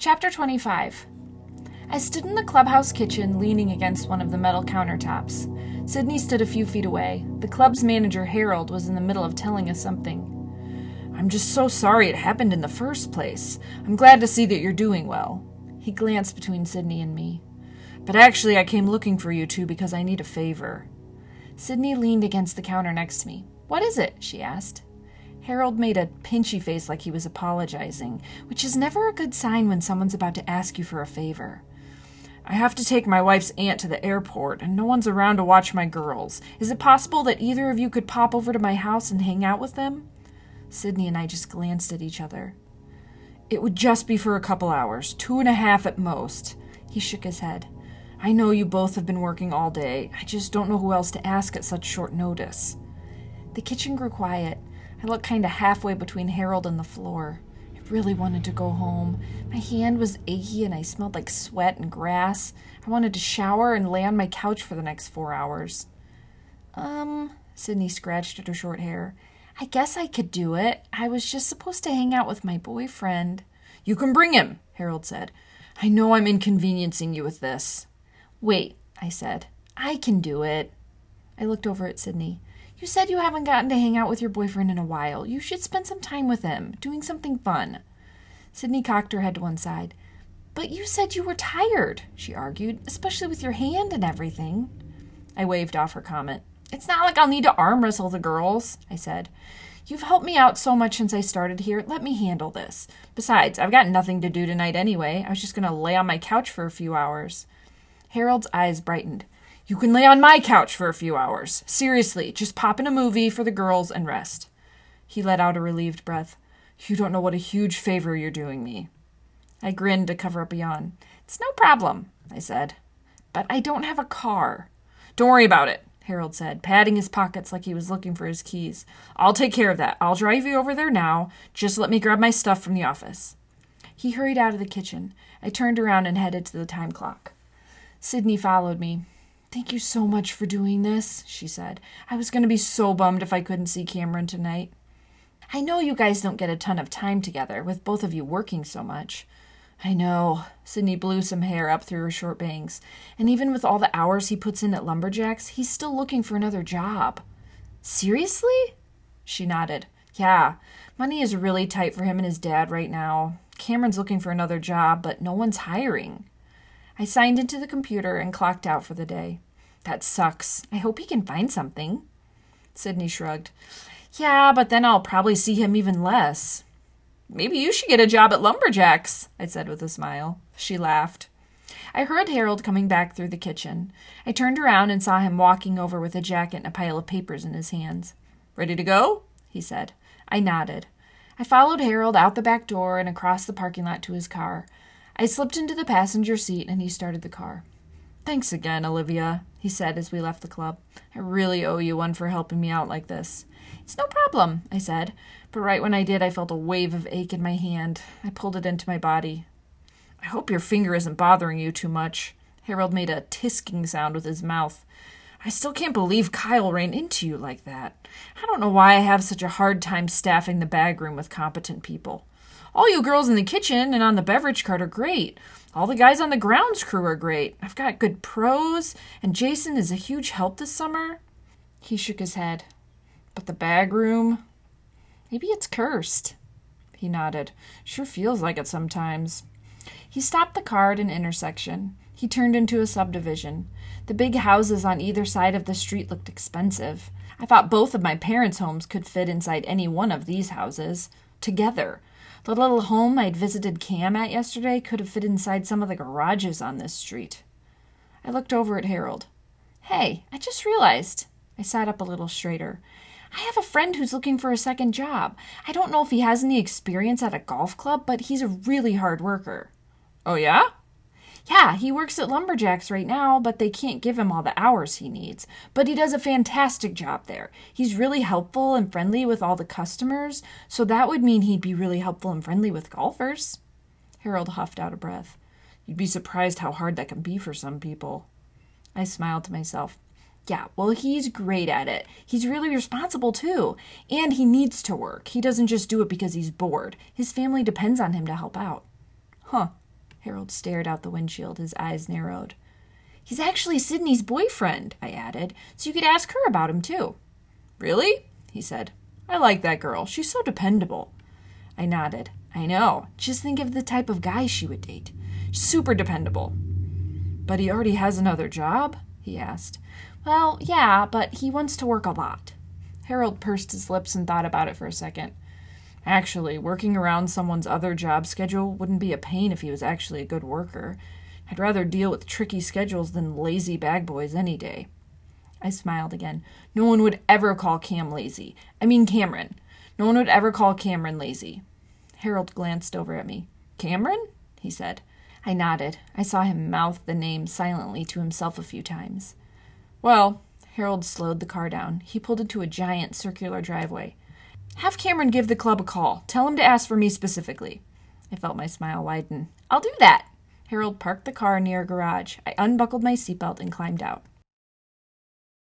Chapter 25 I stood in the clubhouse kitchen, leaning against one of the metal countertops. Sydney stood a few feet away. The club's manager, Harold, was in the middle of telling us something. I'm just so sorry it happened in the first place. I'm glad to see that you're doing well. He glanced between Sydney and me. But actually, I came looking for you two because I need a favor. Sydney leaned against the counter next to me. What is it? she asked. Harold made a pinchy face like he was apologizing, which is never a good sign when someone's about to ask you for a favor. I have to take my wife's aunt to the airport, and no one's around to watch my girls. Is it possible that either of you could pop over to my house and hang out with them? Sydney and I just glanced at each other. It would just be for a couple hours, two and a half at most. He shook his head. I know you both have been working all day. I just don't know who else to ask at such short notice. The kitchen grew quiet. I looked kind of halfway between Harold and the floor I really wanted to go home. My hand was achy and I smelled like sweat and grass. I wanted to shower and lay on my couch for the next four hours. Um, Sydney scratched at her short hair. I guess I could do it. I was just supposed to hang out with my boyfriend. You can bring him, Harold said. I know I'm inconveniencing you with this. Wait, I said. I can do it. I looked over at Sydney. You said you haven't gotten to hang out with your boyfriend in a while. You should spend some time with him, doing something fun. Sydney cocked her head to one side. But you said you were tired, she argued, especially with your hand and everything. I waved off her comment. It's not like I'll need to arm wrestle the girls, I said. You've helped me out so much since I started here. Let me handle this. Besides, I've got nothing to do tonight anyway. I was just going to lay on my couch for a few hours. Harold's eyes brightened. You can lay on my couch for a few hours. Seriously, just pop in a movie for the girls and rest. He let out a relieved breath. You don't know what a huge favor you're doing me. I grinned to cover up a yawn. It's no problem, I said. But I don't have a car. Don't worry about it, Harold said, patting his pockets like he was looking for his keys. I'll take care of that. I'll drive you over there now. Just let me grab my stuff from the office. He hurried out of the kitchen. I turned around and headed to the time clock. Sydney followed me. Thank you so much for doing this, she said. I was going to be so bummed if I couldn't see Cameron tonight. I know you guys don't get a ton of time together, with both of you working so much. I know. Sydney blew some hair up through her short bangs. And even with all the hours he puts in at Lumberjacks, he's still looking for another job. Seriously? She nodded. Yeah. Money is really tight for him and his dad right now. Cameron's looking for another job, but no one's hiring. I signed into the computer and clocked out for the day. That sucks. I hope he can find something. Sydney shrugged. Yeah, but then I'll probably see him even less. Maybe you should get a job at Lumberjacks, I said with a smile. She laughed. I heard Harold coming back through the kitchen. I turned around and saw him walking over with a jacket and a pile of papers in his hands. Ready to go? he said. I nodded. I followed Harold out the back door and across the parking lot to his car. I slipped into the passenger seat and he started the car. Thanks again, Olivia, he said as we left the club. I really owe you one for helping me out like this. It's no problem, I said, but right when I did, I felt a wave of ache in my hand. I pulled it into my body. I hope your finger isn't bothering you too much. Harold made a tisking sound with his mouth. I still can't believe Kyle ran into you like that. I don't know why I have such a hard time staffing the bag room with competent people. All you girls in the kitchen and on the beverage cart are great. All the guys on the grounds crew are great. I've got good pros, and Jason is a huge help this summer. He shook his head. But the bag room? Maybe it's cursed. He nodded. Sure feels like it sometimes. He stopped the car at an intersection. He turned into a subdivision. The big houses on either side of the street looked expensive. I thought both of my parents' homes could fit inside any one of these houses. Together. The little home I'd visited Cam at yesterday could have fit inside some of the garages on this street. I looked over at Harold. Hey, I just realized. I sat up a little straighter. I have a friend who's looking for a second job. I don't know if he has any experience at a golf club, but he's a really hard worker. Oh, yeah? Yeah, he works at Lumberjacks right now, but they can't give him all the hours he needs. But he does a fantastic job there. He's really helpful and friendly with all the customers, so that would mean he'd be really helpful and friendly with golfers. Harold huffed out a breath. You'd be surprised how hard that can be for some people. I smiled to myself. Yeah, well, he's great at it. He's really responsible, too. And he needs to work. He doesn't just do it because he's bored. His family depends on him to help out. Huh, Harold stared out the windshield, his eyes narrowed. He's actually Sydney's boyfriend, I added, so you could ask her about him too. Really? he said. I like that girl. She's so dependable. I nodded. I know. Just think of the type of guy she would date. Super dependable. But he already has another job? he asked. Well, yeah, but he wants to work a lot. Harold pursed his lips and thought about it for a second. Actually, working around someone's other job schedule wouldn't be a pain if he was actually a good worker. I'd rather deal with tricky schedules than lazy bag boys any day. I smiled again. No one would ever call Cam lazy. I mean, Cameron. No one would ever call Cameron lazy. Harold glanced over at me. Cameron? he said. I nodded. I saw him mouth the name silently to himself a few times. Well, Harold slowed the car down. He pulled into a giant circular driveway. Have Cameron give the club a call. Tell him to ask for me specifically. I felt my smile widen. I'll do that. Harold parked the car near a garage. I unbuckled my seatbelt and climbed out.